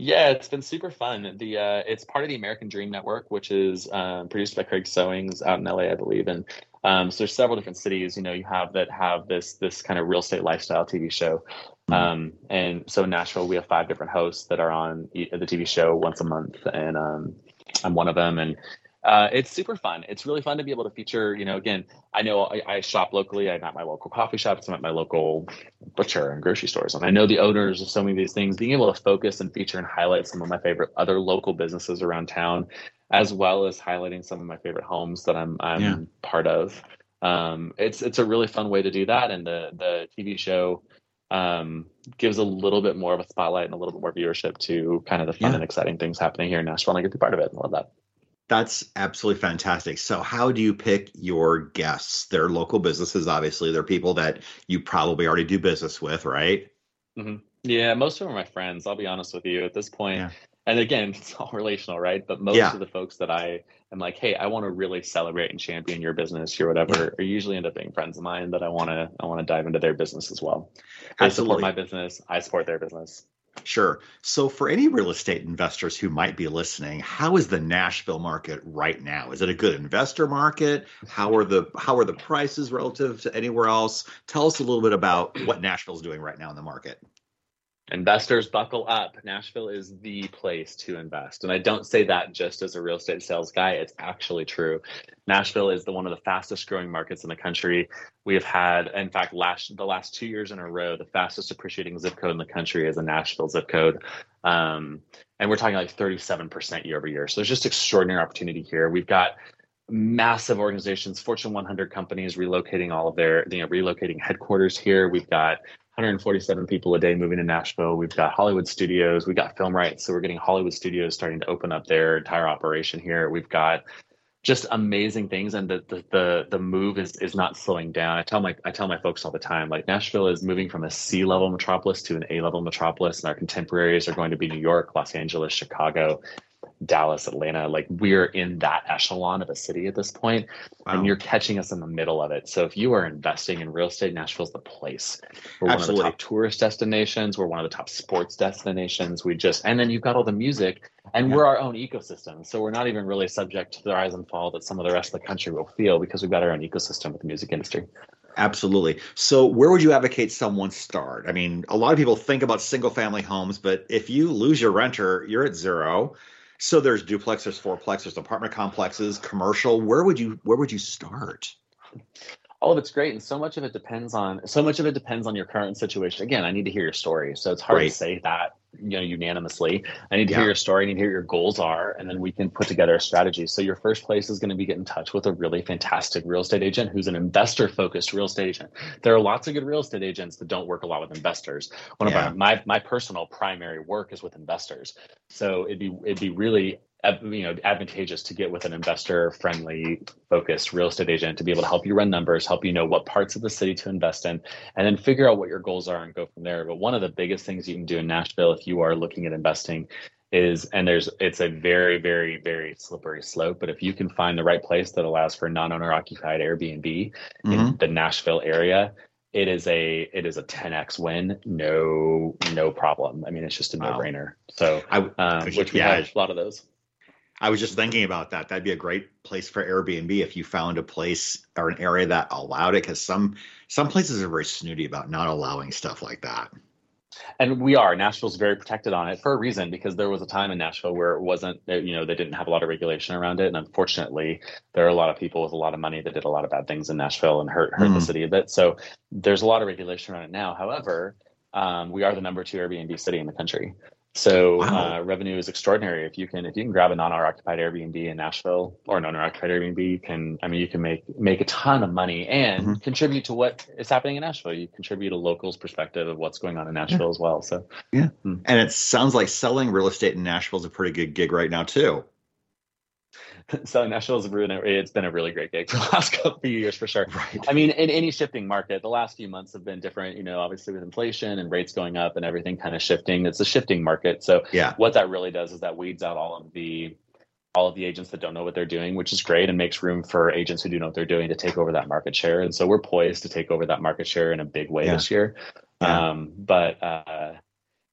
Yeah, it's been super fun. The uh, it's part of the American Dream Network, which is um, produced by Craig Sowings out in LA, I believe. And um, so there's several different cities, you know, you have that have this this kind of real estate lifestyle TV show. Mm-hmm. Um, and so in Nashville, we have five different hosts that are on the TV show once a month, and um, I'm one of them. And uh, it's super fun. It's really fun to be able to feature. You know, again, I know I, I, shop locally. I'm at my local coffee shops. I'm at my local butcher and grocery stores, and I know the owners of so many of these things. Being able to focus and feature and highlight some of my favorite other local businesses around town, as well as highlighting some of my favorite homes that I'm I'm yeah. part of. Um, it's it's a really fun way to do that, and the the TV show um, gives a little bit more of a spotlight and a little bit more viewership to kind of the fun yeah. and exciting things happening here in Nashville. And I get to be part of it. I love that. That's absolutely fantastic. So, how do you pick your guests? They're local businesses, obviously. They're people that you probably already do business with, right? Mm-hmm. Yeah, most of them are my friends. I'll be honest with you at this point. Yeah. And again, it's all relational, right? But most yeah. of the folks that I am like, hey, I want to really celebrate and champion your business or whatever, yeah. are usually end up being friends of mine that I want to I want to dive into their business as well. They support my business. I support their business. Sure. So, for any real estate investors who might be listening, how is the Nashville market right now? Is it a good investor market? How are the how are the prices relative to anywhere else? Tell us a little bit about what Nashville's doing right now in the market. Investors buckle up. Nashville is the place to invest. And I don't say that just as a real estate sales guy. It's actually true. Nashville is the one of the fastest growing markets in the country. We have had, in fact, last the last two years in a row, the fastest appreciating zip code in the country is a Nashville zip code. Um, and we're talking like 37% year over year. So there's just extraordinary opportunity here. We've got massive organizations, Fortune 100 companies relocating all of their, you know, relocating headquarters here. We've got 147 people a day moving to Nashville. We've got Hollywood studios. We've got film rights, so we're getting Hollywood studios starting to open up their entire operation here. We've got just amazing things, and the the the, the move is is not slowing down. I tell my I tell my folks all the time, like Nashville is moving from a C level metropolis to an A level metropolis, and our contemporaries are going to be New York, Los Angeles, Chicago, Dallas, Atlanta, like we're in that echelon of a city at this point, wow. and you're catching us in the middle of it. So if you are investing in real estate, Nashville's the place. We're Absolutely. one of the top tourist destinations. We're one of the top sports destinations. We just and then you've got all the music, and yeah. we're our own ecosystem. So we're not even really subject to the rise and fall that some of the rest of the country will feel because we've got our own ecosystem with the music industry. Absolutely. So, where would you advocate someone start? I mean, a lot of people think about single family homes, but if you lose your renter, you're at zero. So there's duplex, there's fourplex, there's apartment complexes, commercial. Where would you where would you start? all of it's great and so much of it depends on so much of it depends on your current situation again i need to hear your story so it's hard right. to say that you know unanimously. I need to yeah. hear your story i need to hear your goals are and then we can put together a strategy. So your first place is going to be get in touch with a really fantastic real estate agent who's an investor focused real estate agent. There are lots of good real estate agents that don't work a lot with investors. One yeah. of my, my my personal primary work is with investors. So it'd be it'd be really you know advantageous to get with an investor friendly focused real estate agent to be able to help you run numbers help you know what parts of the city to invest in and then figure out what your goals are and go from there. But one of the biggest things you can do in nashville if you are looking at investing is and there's it's a very very very slippery slope but if you can find the right place that allows for non-owner occupied airbnb mm-hmm. in the nashville area it is a it is a 10x win no no problem. I mean it's just a no-brainer. So I, um, which we yeah, have a lot of those I was just thinking about that. That'd be a great place for Airbnb if you found a place or an area that allowed it, because some some places are very snooty about not allowing stuff like that. And we are. Nashville's very protected on it for a reason, because there was a time in Nashville where it wasn't, you know, they didn't have a lot of regulation around it. And unfortunately, there are a lot of people with a lot of money that did a lot of bad things in Nashville and hurt hurt mm. the city a bit. So there's a lot of regulation around it now. However, um, we are the number two Airbnb city in the country. So wow. uh, revenue is extraordinary. If you can if you can grab a non-owner occupied Airbnb in Nashville or an owner occupied Airbnb, you can I mean you can make make a ton of money and mm-hmm. contribute to what is happening in Nashville. You contribute a local's perspective of what's going on in Nashville yeah. as well. So yeah, hmm. and it sounds like selling real estate in Nashville is a pretty good gig right now too. so Nashville's been a, it's been a really great gig for the last couple of years for sure. Right. I mean, in any shifting market, the last few months have been different. You know, obviously with inflation and rates going up and everything kind of shifting, it's a shifting market. So yeah, what that really does is that weeds out all of the all of the agents that don't know what they're doing, which is great and makes room for agents who do know what they're doing to take over that market share. And so we're poised to take over that market share in a big way yeah. this year. Yeah. Um, but uh,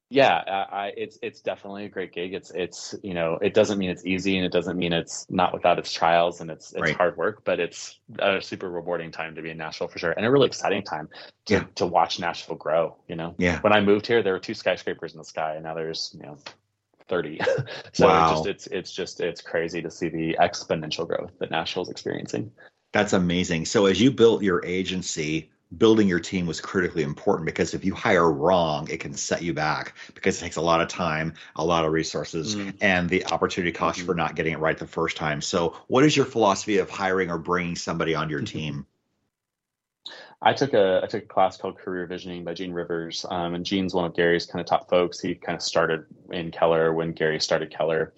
yeah, I, it's it's definitely a great gig. It's it's you know it doesn't mean it's easy and it doesn't mean it's not without its trials and it's it's right. hard work, but it's a super rewarding time to be in Nashville for sure, and a really exciting time to yeah. to watch Nashville grow. You know, yeah. When I moved here, there were two skyscrapers in the sky, and now there's you know 30. so wow. it's just it's it's just it's crazy to see the exponential growth that Nashville's experiencing. That's amazing. So as you built your agency, building your team was critically important because if you hire wrong, it can set you back because it takes a lot of time, a lot of resources, mm. and the opportunity cost mm-hmm. for not getting it right the first time. So, what is your philosophy of hiring or bringing somebody on your mm-hmm. team? I took a I took a class called Career Visioning by Gene Rivers, um, and Gene's one of Gary's kind of top folks. He kind of started in Keller when Gary started Keller,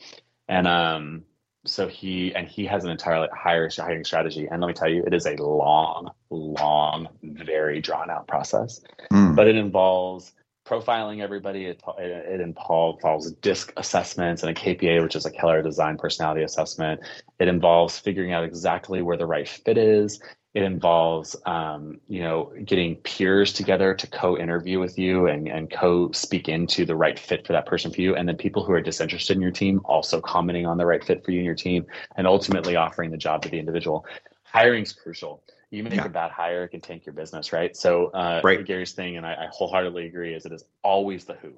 and um, so he and he has an entirely higher hiring strategy. And let me tell you it is a long long very drawn out process. Mm. but it involves profiling everybody. It, it, involves disc assessments and a kpa which is a keller design personality assessment. It involves figuring out exactly where the right fit is it involves um, you know getting peers together to co-interview with you and, and co-speak into the right fit for that person for you. And then people who are disinterested in your team also commenting on the right fit for you and your team and ultimately offering the job to the individual. Hiring is crucial. You make yeah. a bad hire it can tank your business right? So uh, right. gary's thing and I, I wholeheartedly agree is it is always the who.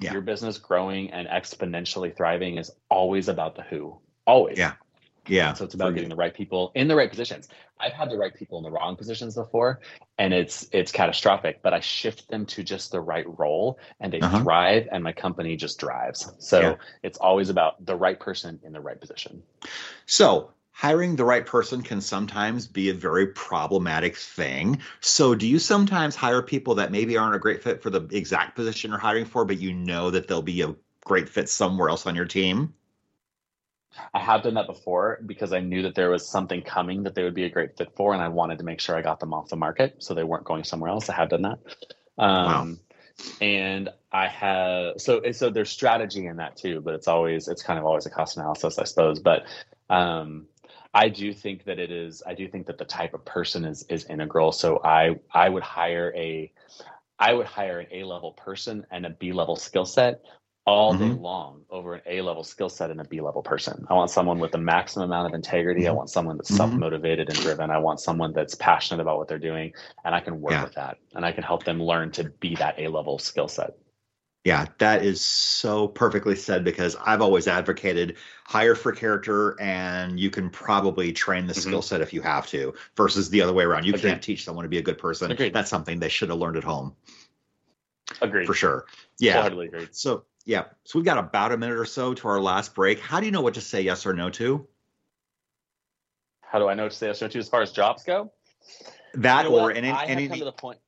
Yeah. your business growing and exponentially thriving is always about the who. Always. Yeah yeah. So it's about getting the right people in the right positions. I've had the right people in the wrong positions before, and it's it's catastrophic. But I shift them to just the right role, and they uh-huh. thrive, and my company just drives. So yeah. it's always about the right person in the right position. So hiring the right person can sometimes be a very problematic thing. So, do you sometimes hire people that maybe aren't a great fit for the exact position you're hiring for, but you know that they'll be a great fit somewhere else on your team? I have done that before because I knew that there was something coming that they would be a great fit for, and I wanted to make sure I got them off the market so they weren't going somewhere else. I have done that. Um, wow. And I have so so there's strategy in that too, but it's always it's kind of always a cost analysis, I suppose. But um, I do think that it is. I do think that the type of person is is integral. So I I would hire a I would hire an A level person and a B level skill set all mm-hmm. day long over an A level skill set and a B level person. I want someone with the maximum amount of integrity. Mm-hmm. I want someone that's mm-hmm. self motivated and driven. I want someone that's passionate about what they're doing, and I can work yeah. with that, and I can help them learn to be that A level skill set. Yeah, that is so perfectly said because I've always advocated hire for character and you can probably train the mm-hmm. skill set if you have to versus the other way around. You Agreed. can't teach someone to be a good person. Agreed. That's something they should have learned at home. Agreed. For sure. Yeah. Totally agreed. So yeah. So we've got about a minute or so to our last break. How do you know what to say yes or no to? How do I know to say yes or no to as far as jobs go? That you know or any, anything to the point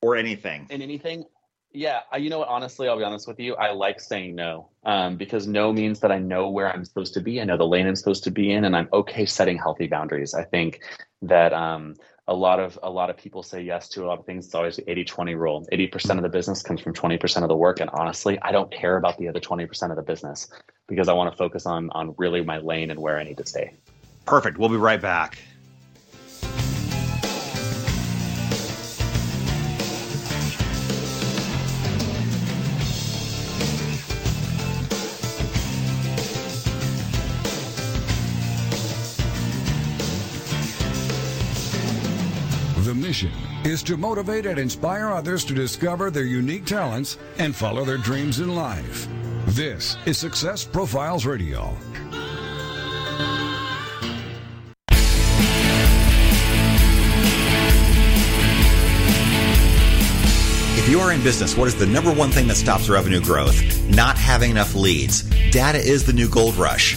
or anything. In anything. Yeah, you know what? Honestly, I'll be honest with you. I like saying no um, because no means that I know where I'm supposed to be. I know the lane I'm supposed to be in, and I'm okay setting healthy boundaries. I think that um, a lot of a lot of people say yes to a lot of things. It's always the 80-20 rule. 80% of the business comes from 20% of the work. And honestly, I don't care about the other 20% of the business because I want to focus on on really my lane and where I need to stay. Perfect. We'll be right back. Is to motivate and inspire others to discover their unique talents and follow their dreams in life. This is Success Profiles Radio. If you are in business, what is the number one thing that stops revenue growth? Not having enough leads. Data is the new gold rush.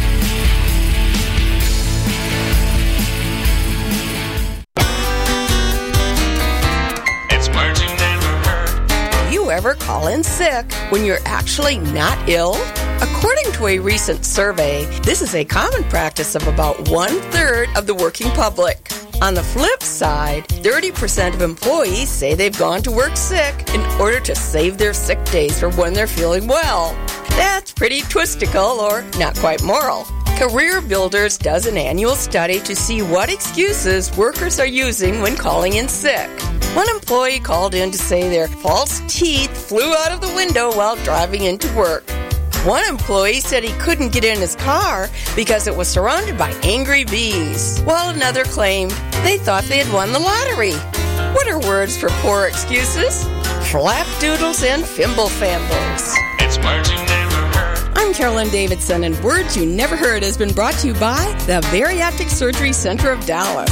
Ever call in sick when you're actually not ill? According to a recent survey, this is a common practice of about one third of the working public. On the flip side, 30% of employees say they've gone to work sick in order to save their sick days for when they're feeling well. That's pretty twistical or not quite moral. Career Builders does an annual study to see what excuses workers are using when calling in sick. One employee called in to say their false teeth flew out of the window while driving into work. One employee said he couldn't get in his car because it was surrounded by angry bees, while another claimed they thought they had won the lottery. What are words for poor excuses? Flapdoodles and fimble fambles. It's. I'm Carolyn Davidson, and Words You Never Heard has been brought to you by the Bariatric Surgery Center of Dallas.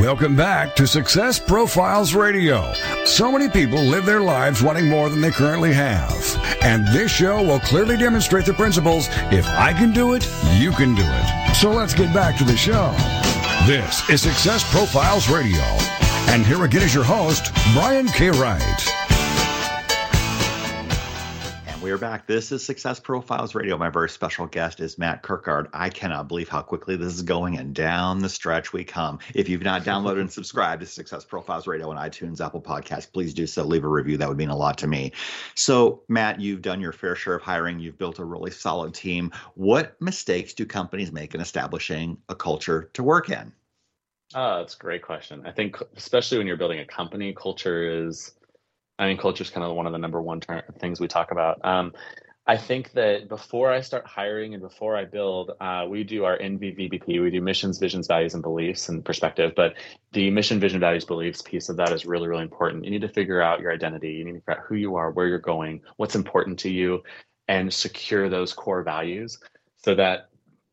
Welcome back to Success Profiles Radio. So many people live their lives wanting more than they currently have. And this show will clearly demonstrate the principles if I can do it, you can do it. So let's get back to the show. This is Success Profiles Radio. And here again is your host, Brian K. Wright. We are back. This is Success Profiles Radio. My very special guest is Matt Kirkard. I cannot believe how quickly this is going, and down the stretch we come. If you've not downloaded and subscribed to Success Profiles Radio on iTunes, Apple Podcasts, please do so. Leave a review. That would mean a lot to me. So, Matt, you've done your fair share of hiring. You've built a really solid team. What mistakes do companies make in establishing a culture to work in? Oh, that's a great question. I think, especially when you're building a company, culture is I mean, culture is kind of one of the number one ter- things we talk about. Um, I think that before I start hiring and before I build, uh, we do our MVVBP. We do missions, visions, values, and beliefs and perspective. But the mission, vision, values, beliefs piece of that is really, really important. You need to figure out your identity. You need to figure out who you are, where you're going, what's important to you, and secure those core values so that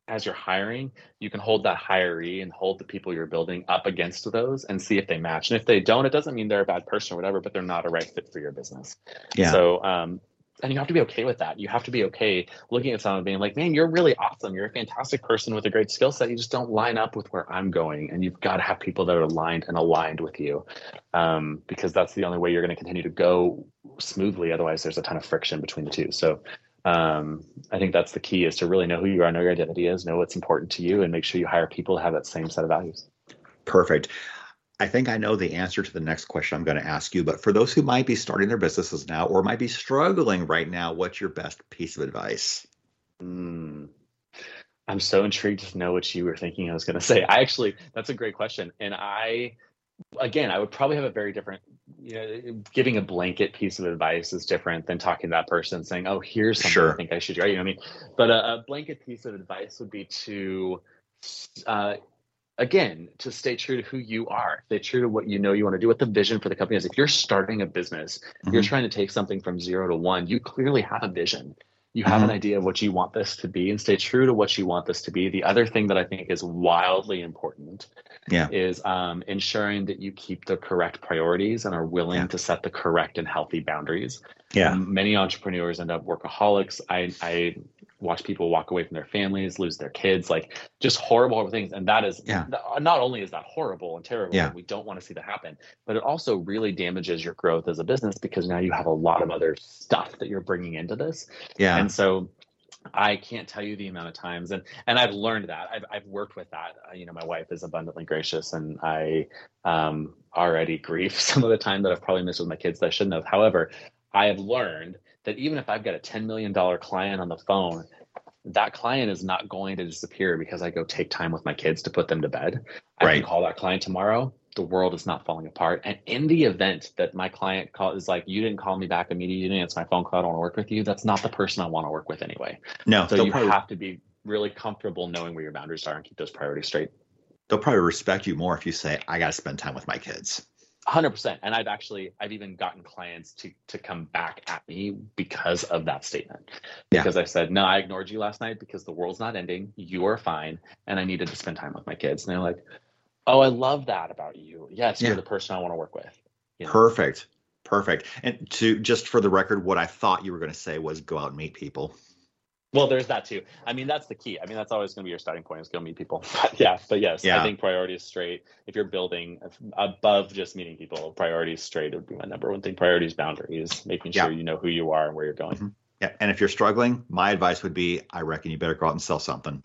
as you're hiring, you can hold that hiree and hold the people you're building up against those and see if they match. And if they don't, it doesn't mean they're a bad person or whatever, but they're not a right fit for your business. Yeah. So, um, and you have to be okay with that. You have to be okay looking at someone being like, man, you're really awesome. You're a fantastic person with a great skill set. You just don't line up with where I'm going. And you've got to have people that are aligned and aligned with you um, because that's the only way you're going to continue to go smoothly. Otherwise, there's a ton of friction between the two. So um, I think that's the key is to really know who you are, know your identity is, know what's important to you, and make sure you hire people who have that same set of values. Perfect. I think I know the answer to the next question I'm going to ask you, but for those who might be starting their businesses now or might be struggling right now, what's your best piece of advice? Mm, I'm so intrigued to know what you were thinking I was going to say. I actually, that's a great question. And I, again, I would probably have a very different, you know, giving a blanket piece of advice is different than talking to that person saying, oh, here's something sure. I think I should do. Right? You know what I mean? But a, a blanket piece of advice would be to, uh, again, to stay true to who you are, stay true to what you know you want to do, what the vision for the company is. If you're starting a business, mm-hmm. you're trying to take something from zero to one, you clearly have a vision you have mm-hmm. an idea of what you want this to be and stay true to what you want this to be. The other thing that I think is wildly important yeah. is um, ensuring that you keep the correct priorities and are willing yeah. to set the correct and healthy boundaries. Yeah. Many entrepreneurs end up workaholics. I, I watch people walk away from their families, lose their kids, like just horrible, horrible things. And that is yeah. not only is that horrible and terrible, yeah. we don't want to see that happen, but it also really damages your growth as a business because now you have a lot of other stuff that you're bringing into this. Yeah. And so I can't tell you the amount of times, and and I've learned that. I've I've worked with that. Uh, you know, my wife is abundantly gracious, and I um, already grieve some of the time that I've probably missed with my kids that I shouldn't have. However, I have learned that even if I've got a $10 million client on the phone, that client is not going to disappear because I go take time with my kids to put them to bed. I right. can call that client tomorrow. The world is not falling apart. And in the event that my client call is like, you didn't call me back immediately, you didn't answer my phone call, I don't want to work with you. That's not the person I want to work with anyway. No. So you probably, have to be really comfortable knowing where your boundaries are and keep those priorities straight. They'll probably respect you more if you say, I got to spend time with my kids. 100% and i've actually i've even gotten clients to to come back at me because of that statement. Because yeah. i said no i ignored you last night because the world's not ending. You are fine. And i needed to spend time with my kids. And they're like oh i love that about you. Yes yeah. you're the person i want to work with. You know? perfect. Perfect. And to just for the record what i thought you were going to say was go out and meet people well, there's that too. I mean, that's the key. I mean, that's always going to be your starting point is go meet people. But yeah, but yes, yeah. I think priority is straight. If you're building above just meeting people, priorities straight would be my number one thing. Priorities, boundaries, making sure yeah. you know who you are and where you're going. Mm-hmm. Yeah, and if you're struggling, my advice would be, I reckon you better go out and sell something.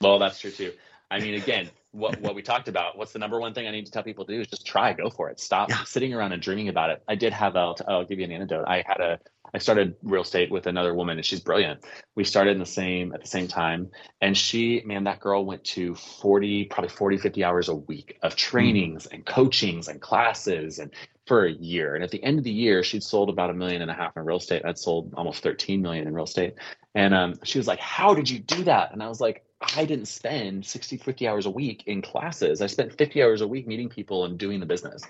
Well, that's true too. I mean, again, what what we talked about. What's the number one thing I need to tell people to do is just try, go for it. Stop yeah. sitting around and dreaming about it. I did have a. I'll give you an anecdote. I had a I started real estate with another woman and she's brilliant. We started in the same at the same time. And she, man, that girl went to 40, probably 40, 50 hours a week of trainings mm. and coachings and classes and for a year. And at the end of the year, she'd sold about a million and a half in real estate. I'd sold almost 13 million in real estate. And um, she was like, How did you do that? And I was like, I didn't spend 60, 50 hours a week in classes. I spent 50 hours a week meeting people and doing the business.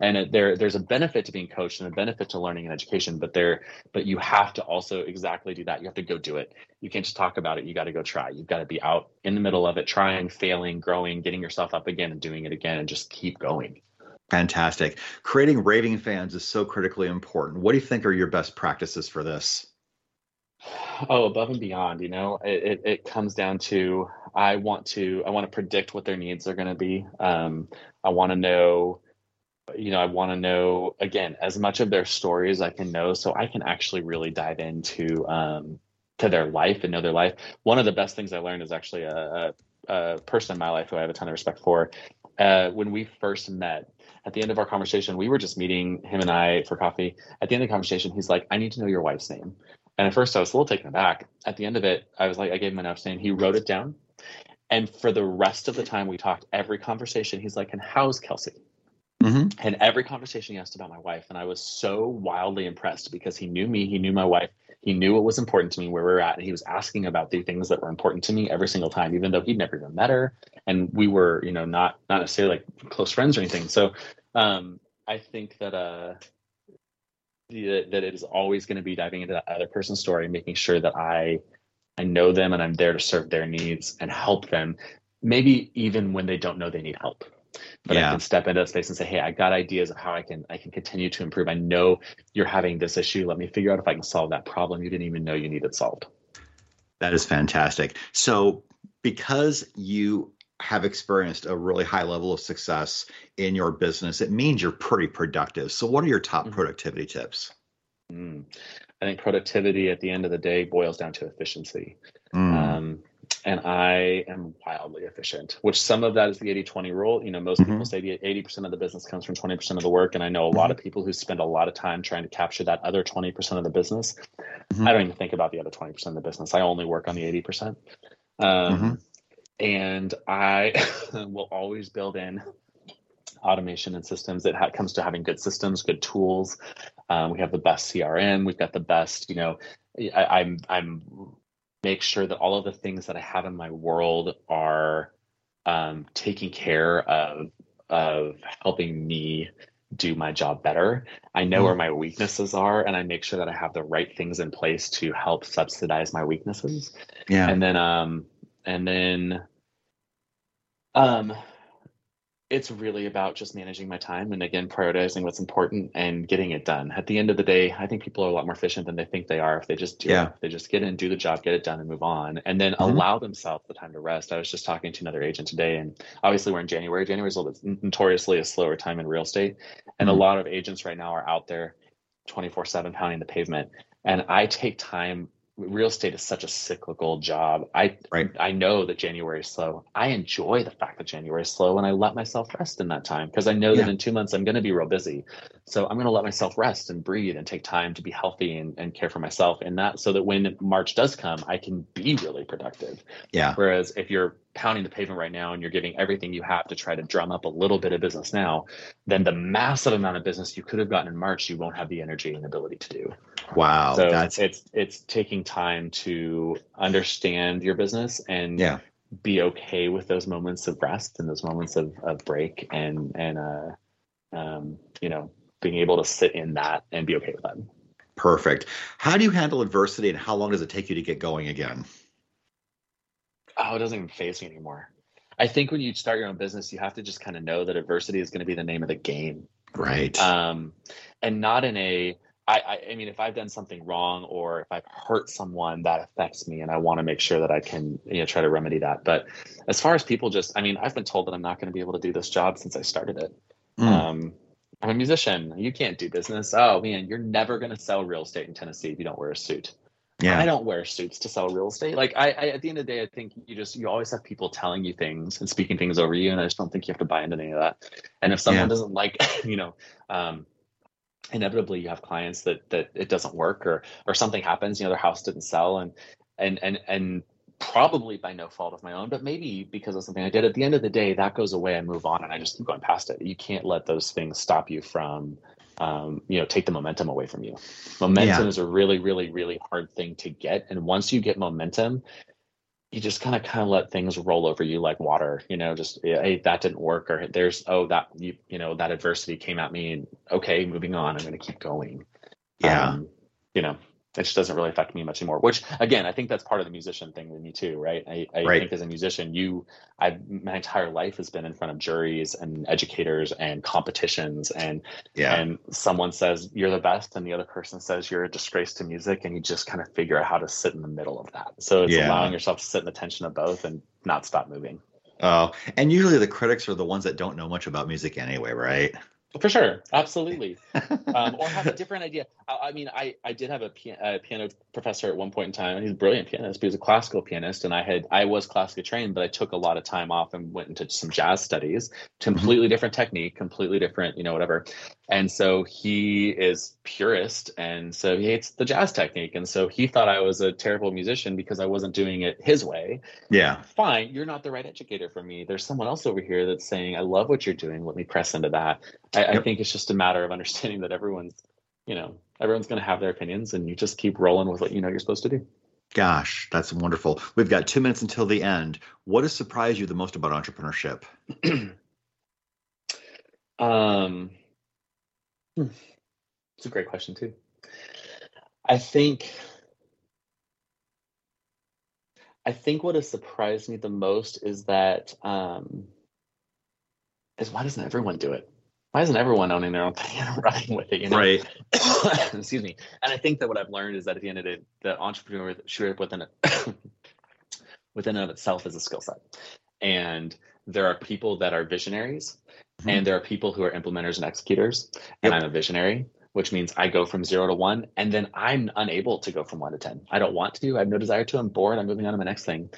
And it, there, there's a benefit to being coached and a benefit to learning and education, but there, but you have to also exactly do that. You have to go do it. You can't just talk about it. You got to go try. You've got to be out in the middle of it, trying, failing, growing, getting yourself up again and doing it again and just keep going. Fantastic. Creating raving fans is so critically important. What do you think are your best practices for this? Oh, above and beyond, you know, it, it, it comes down to I want to I want to predict what their needs are going to be. Um, I want to know, you know, I want to know again as much of their story as I can know, so I can actually really dive into um, to their life and know their life. One of the best things I learned is actually a, a, a person in my life who I have a ton of respect for. Uh, when we first met, at the end of our conversation, we were just meeting him and I for coffee. At the end of the conversation, he's like, I need to know your wife's name. And at first I was a little taken aback. At the end of it, I was like, I gave him wife's name. He wrote it down. And for the rest of the time we talked, every conversation, he's like, and how's Kelsey? Mm-hmm. And every conversation he asked about my wife. And I was so wildly impressed because he knew me, he knew my wife, he knew what was important to me, where we were at. And he was asking about the things that were important to me every single time, even though he'd never even met her. And we were, you know, not not necessarily like close friends or anything. So um, I think that uh, that it is always going to be diving into that other person's story, making sure that I I know them and I'm there to serve their needs and help them, maybe even when they don't know they need help. But yeah. I can step into that space and say, "Hey, I got ideas of how I can I can continue to improve. I know you're having this issue. Let me figure out if I can solve that problem you didn't even know you needed solved." That is fantastic. So, because you have experienced a really high level of success in your business, it means you're pretty productive. So, what are your top mm-hmm. productivity tips? Mm. I think productivity at the end of the day boils down to efficiency. Mm. Um, and I am wildly efficient, which some of that is the 80 20 rule. You know, most mm-hmm. people say 80% of the business comes from 20% of the work. And I know a lot mm-hmm. of people who spend a lot of time trying to capture that other 20% of the business. Mm-hmm. I don't even think about the other 20% of the business. I only work on the 80%. Um, mm-hmm and I will always build in automation and systems. It ha- comes to having good systems, good tools. Um, we have the best CRM. We've got the best. You know, I, I'm I'm make sure that all of the things that I have in my world are um, taking care of of helping me do my job better. I know where my weaknesses are and I make sure that I have the right things in place to help subsidize my weaknesses. Yeah. And then um and then um, it's really about just managing my time and again prioritizing what's important and getting it done. At the end of the day, I think people are a lot more efficient than they think they are if they just do yeah. it. They just get in, do the job, get it done, and move on, and then mm-hmm. allow themselves the time to rest. I was just talking to another agent today, and obviously we're in January. January is a little bit notoriously a slower time in real estate, and mm-hmm. a lot of agents right now are out there 24 7 pounding the pavement. And I take time real estate is such a cyclical job. I right. I know that January is slow. I enjoy the fact that January is slow and I let myself rest in that time because I know yeah. that in two months I'm going to be real busy. So I'm going to let myself rest and breathe and take time to be healthy and, and care for myself in that so that when March does come, I can be really productive. Yeah. Whereas if you're pounding the pavement right now and you're giving everything you have to try to drum up a little bit of business now, then the massive amount of business you could have gotten in March, you won't have the energy and ability to do. Wow. So that's it's it's taking time to understand your business and yeah. be okay with those moments of rest and those moments of, of break and and uh um you know being able to sit in that and be okay with that. Perfect. How do you handle adversity and how long does it take you to get going again? Oh, it doesn't even phase me anymore. I think when you start your own business, you have to just kind of know that adversity is going to be the name of the game. Right. Um, and not in a, I, I, I mean, if I've done something wrong or if I've hurt someone, that affects me, and I want to make sure that I can, you know, try to remedy that. But as far as people just, I mean, I've been told that I'm not going to be able to do this job since I started it. Mm. Um, I'm a musician. You can't do business. Oh man, you're never going to sell real estate in Tennessee if you don't wear a suit. Yeah. I don't wear suits to sell real estate. Like I, I, at the end of the day, I think you just you always have people telling you things and speaking things over you, and I just don't think you have to buy into any of that. And if someone yeah. doesn't like, you know, um, inevitably you have clients that that it doesn't work or or something happens, you know, their house didn't sell, and and and and probably by no fault of my own, but maybe because of something I did. At the end of the day, that goes away. I move on, and I just keep going past it. You can't let those things stop you from um, you know take the momentum away from you momentum yeah. is a really really really hard thing to get and once you get momentum you just kind of kind of let things roll over you like water you know just hey that didn't work or there's oh that you you know that adversity came at me and okay moving on i'm going to keep going Yeah. um, you know it just doesn't really affect me much anymore which again i think that's part of the musician thing with me too right i, I Right. think as a musician you i my entire life has been in front of juries and educators and competitions and yeah. and someone says you're the best and the other person says you're a disgrace to music and you just kind of figure out how to sit in the middle of that so it's Yeah. allowing yourself to sit in the tension of both and not stop moving Oh, and usually the critics are the ones that don't know much about music anyway, right? For sure. Absolutely. Um, or have a different idea. I, I mean I, I did have a, pia- a piano professor at one point in time. And he's a brilliant pianist but he was a classical pianist and i had i was classically trained but i took a lot of time off and went into some jazz studies. Completely different technique completely different you know whatever. And so he is purist and so he hates the jazz technique. And so he thought i was a terrible musician because i wasn't doing it his way. Yeah. fine you're not the right educator for me. There's someone else over here that's saying i love what you're doing. Let me press into that i, I think it's just a matter of understanding that everyone's you know everyone's going to have their opinions and you just keep rolling with what you know you're supposed to do Gosh, that's wonderful. We've got two minutes until the end. What has surprised you the most about entrepreneurship? um hmm, it's a great question too i think i think what has surprised me the most is that um is why doesn't everyone do it why isn't everyone owning their own thing and running with it you know? Right. excuse me. And i think that what i've learned is that at the end of the day the entrepreneurship within it within and of itself is a skill set. And there are people that are visionaries Mhm. and there are people who are implementers and executors and Yep. i'm a visionary which means i go from zero to one and then i'm unable to go from one to ten. I don't want to. I have no desire to. I'm bored. I'm moving on to my next thing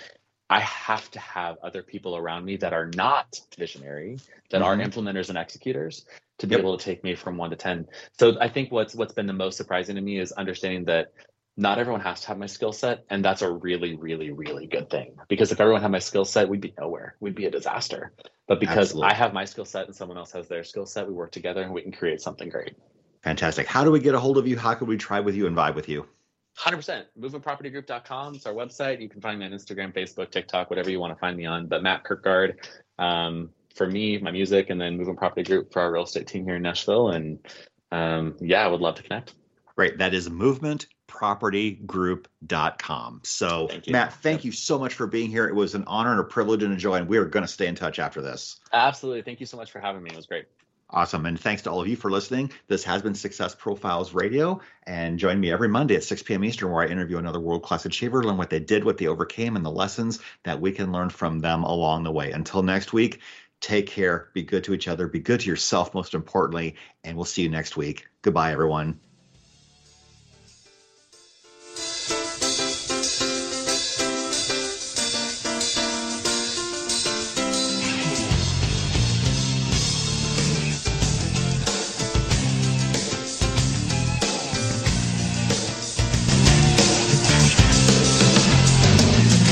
i have to have other people around me that are not visionary that are Mhm. implementers and executors to be Yep. able to take me from one to ten so i think what's what's been the most surprising to me is understanding that not everyone has to have my skill set and that's a really really really good thing because if everyone had my skill set we'd be nowhere we'd be a disaster but because Absolutely. i have my skill set and someone else has their skill set we work together and we can create something great Fantastic. How do we get a hold of you? How can we try with you and vibe with you? 100% movementpropertygroup.com it's our website you can find me on instagram facebook tiktok whatever you want to find me on but matt kirkgard um, for me my music and then movement property group for our real estate team here in nashville and um, yeah i would love to connect Great. That is movementpropertygroup.com. So, Thank. Matt, thank Yep. you so much for being here. It was an honor and a privilege and a joy, and we are going to stay in touch after this. absolutely thank you so much for having me it was great Awesome. And thanks to all of you for listening. This has been Success Profiles Radio. And join me every Monday at 6 p.m. Eastern, where I interview another world class achiever, learn what they did, what they overcame, and the lessons that we can learn from them along the way. Until next week, take care, be good to each other, be good to yourself, most importantly, and we'll see you next week. Goodbye, everyone.